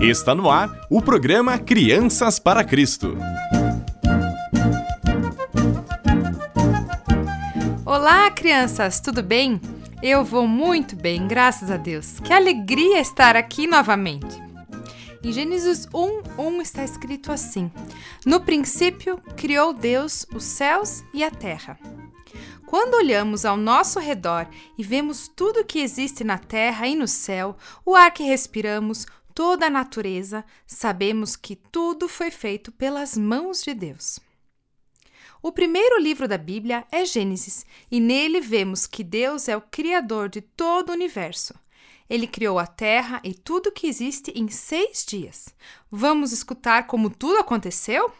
Está no ar o programa Crianças para Cristo. Olá, crianças, tudo bem? Eu vou muito bem, graças a Deus. Que alegria estar aqui novamente. Em Gênesis 1, 1 está escrito assim: No princípio criou Deus os céus e a terra. Quando olhamos ao nosso redor e vemos tudo que existe na terra e no céu, o ar que respiramos, toda a natureza, sabemos que tudo foi feito pelas mãos de Deus. O primeiro livro da Bíblia é Gênesis, e nele vemos que Deus é o Criador de todo o universo. Ele criou a terra e tudo que existe em seis dias. Vamos escutar como tudo aconteceu?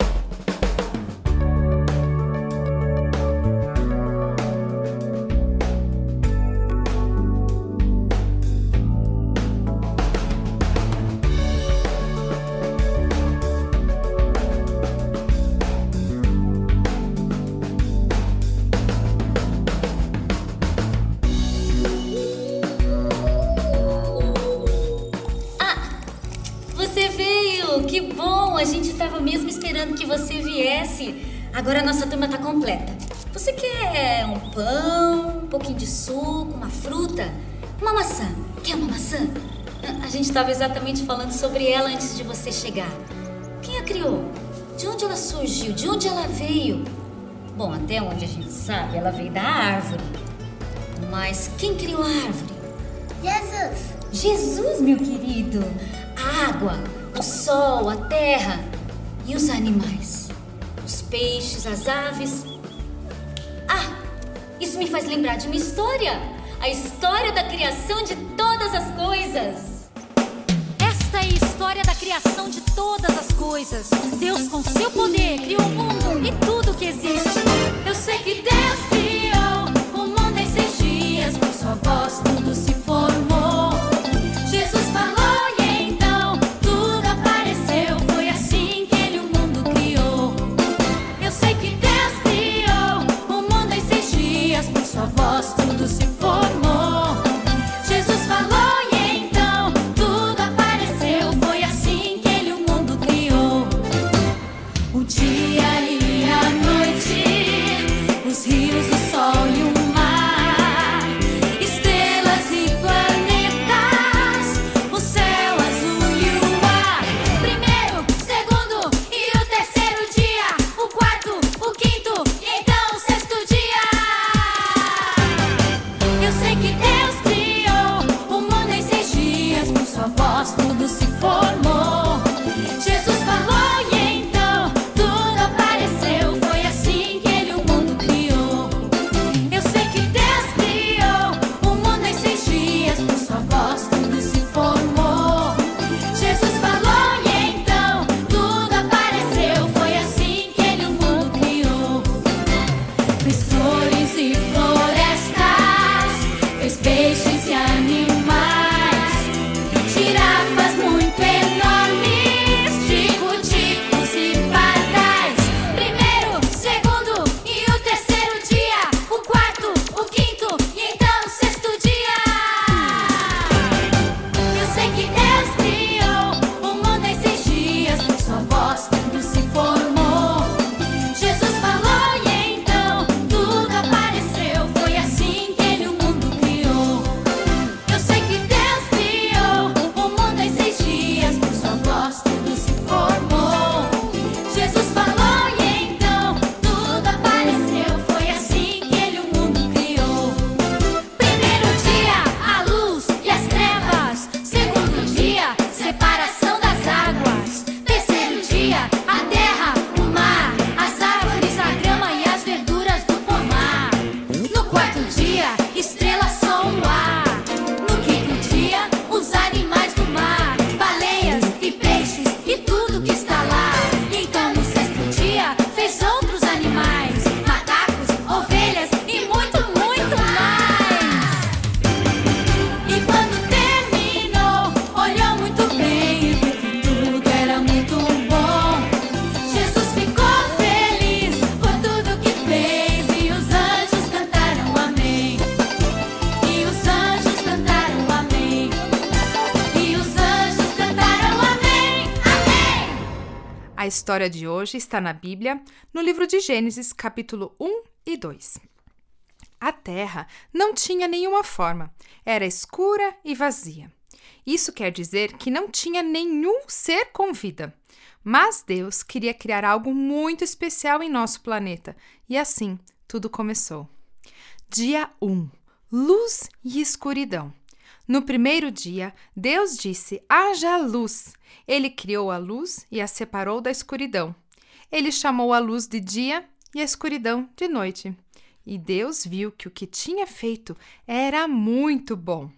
Que bom! A gente estava mesmo esperando que você viesse. Agora a nossa turma está completa. Você quer um pão, um pouquinho de suco, uma fruta? Uma maçã? Quer uma maçã? A gente estava exatamente falando sobre ela antes de você chegar. Quem a criou? De onde ela surgiu? De onde ela veio? Bom, até onde a gente sabe, ela veio da árvore. Mas quem criou a árvore? Jesus! Jesus, meu querido! A água, o sol, a terra e os animais, os peixes, as aves. Ah, isso me faz lembrar de uma história, a história da criação de todas as coisas. Esta é a história da criação de todas as coisas. Deus, com seu poder, criou o mundo e tudo que existe. Eu sei que Deus criou o mundo em seis dias, por sua voz tudo se história de hoje está na Bíblia, no livro de Gênesis, capítulo 1 e 2. A terra não tinha nenhuma forma, era escura e vazia. Isso quer dizer que não tinha nenhum ser com vida. Mas Deus queria criar algo muito especial em nosso planeta, e assim tudo começou. Dia 1 Luz e escuridão. No primeiro dia, Deus disse: haja luz. Ele criou a luz e a separou da escuridão. Ele chamou a luz de dia e a escuridão de noite. E Deus viu que o que tinha feito era muito bom.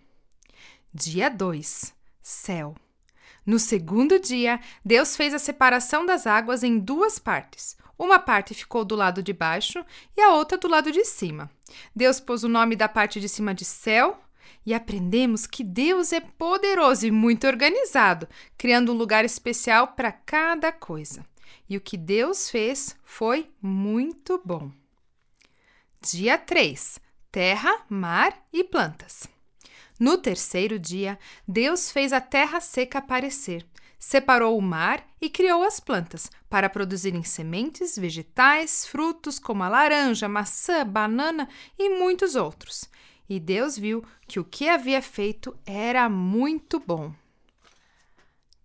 Dia 2 Céu. No segundo dia, Deus fez a separação das águas em duas partes. Uma parte ficou do lado de baixo e a outra do lado de cima. Deus pôs o nome da parte de cima de céu e aprendemos que Deus é poderoso e muito organizado, criando um lugar especial para cada coisa. E o que Deus fez foi muito bom. Dia 3: Terra, mar e plantas. No terceiro dia, Deus fez a terra seca aparecer, separou o mar e criou as plantas para produzirem sementes, vegetais, frutos como a laranja, maçã, banana e muitos outros. E Deus viu que o que havia feito era muito bom.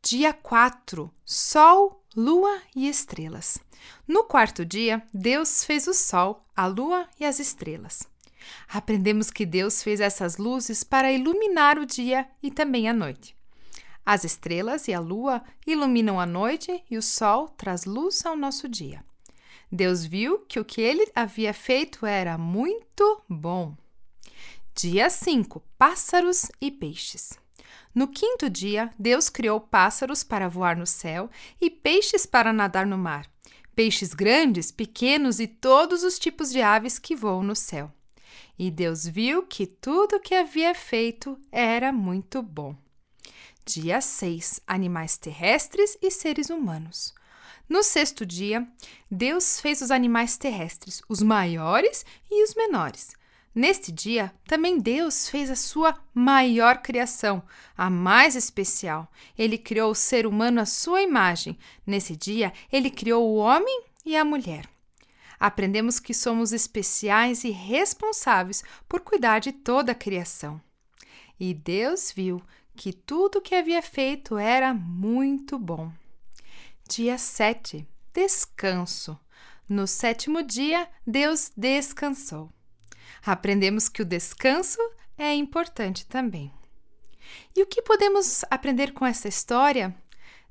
Dia 4: Sol, Lua e Estrelas. No quarto dia, Deus fez o Sol, a Lua e as estrelas. Aprendemos que Deus fez essas luzes para iluminar o dia e também a noite. As estrelas e a lua iluminam a noite e o sol traz luz ao nosso dia. Deus viu que o que ele havia feito era muito bom. Dia 5: Pássaros e peixes. No quinto dia, Deus criou pássaros para voar no céu e peixes para nadar no mar. Peixes grandes, pequenos e todos os tipos de aves que voam no céu. E Deus viu que tudo o que havia feito era muito bom. Dia 6: Animais terrestres e seres humanos. No sexto dia, Deus fez os animais terrestres, os maiores e os menores. Neste dia, também Deus fez a sua maior criação, a mais especial. Ele criou o ser humano à sua imagem. Nesse dia, ele criou o homem e a mulher. Aprendemos que somos especiais e responsáveis por cuidar de toda a criação. E Deus viu que tudo o que havia feito era muito bom. Dia 7 Descanso. No sétimo dia, Deus descansou aprendemos que o descanso é importante também. E o que podemos aprender com essa história?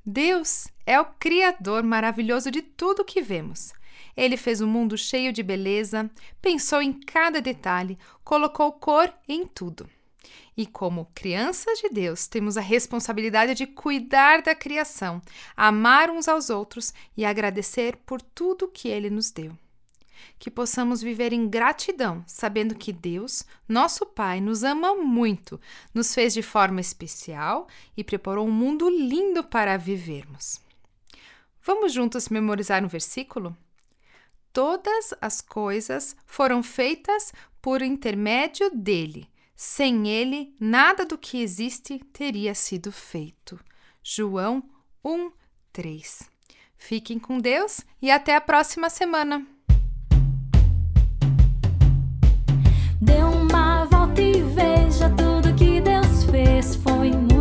Deus é o Criador maravilhoso de tudo que vemos. Ele fez um mundo cheio de beleza, pensou em cada detalhe, colocou cor em tudo. E como crianças de Deus, temos a responsabilidade de cuidar da criação, amar uns aos outros e agradecer por tudo que ele nos deu que possamos viver em gratidão, sabendo que Deus, nosso Pai, nos ama muito, nos fez de forma especial e preparou um mundo lindo para vivermos. Vamos juntos memorizar um versículo? Todas as coisas foram feitas por intermédio dele. Sem ele, nada do que existe teria sido feito. João 1, 3. Fiquem com Deus e até a próxima semana! мой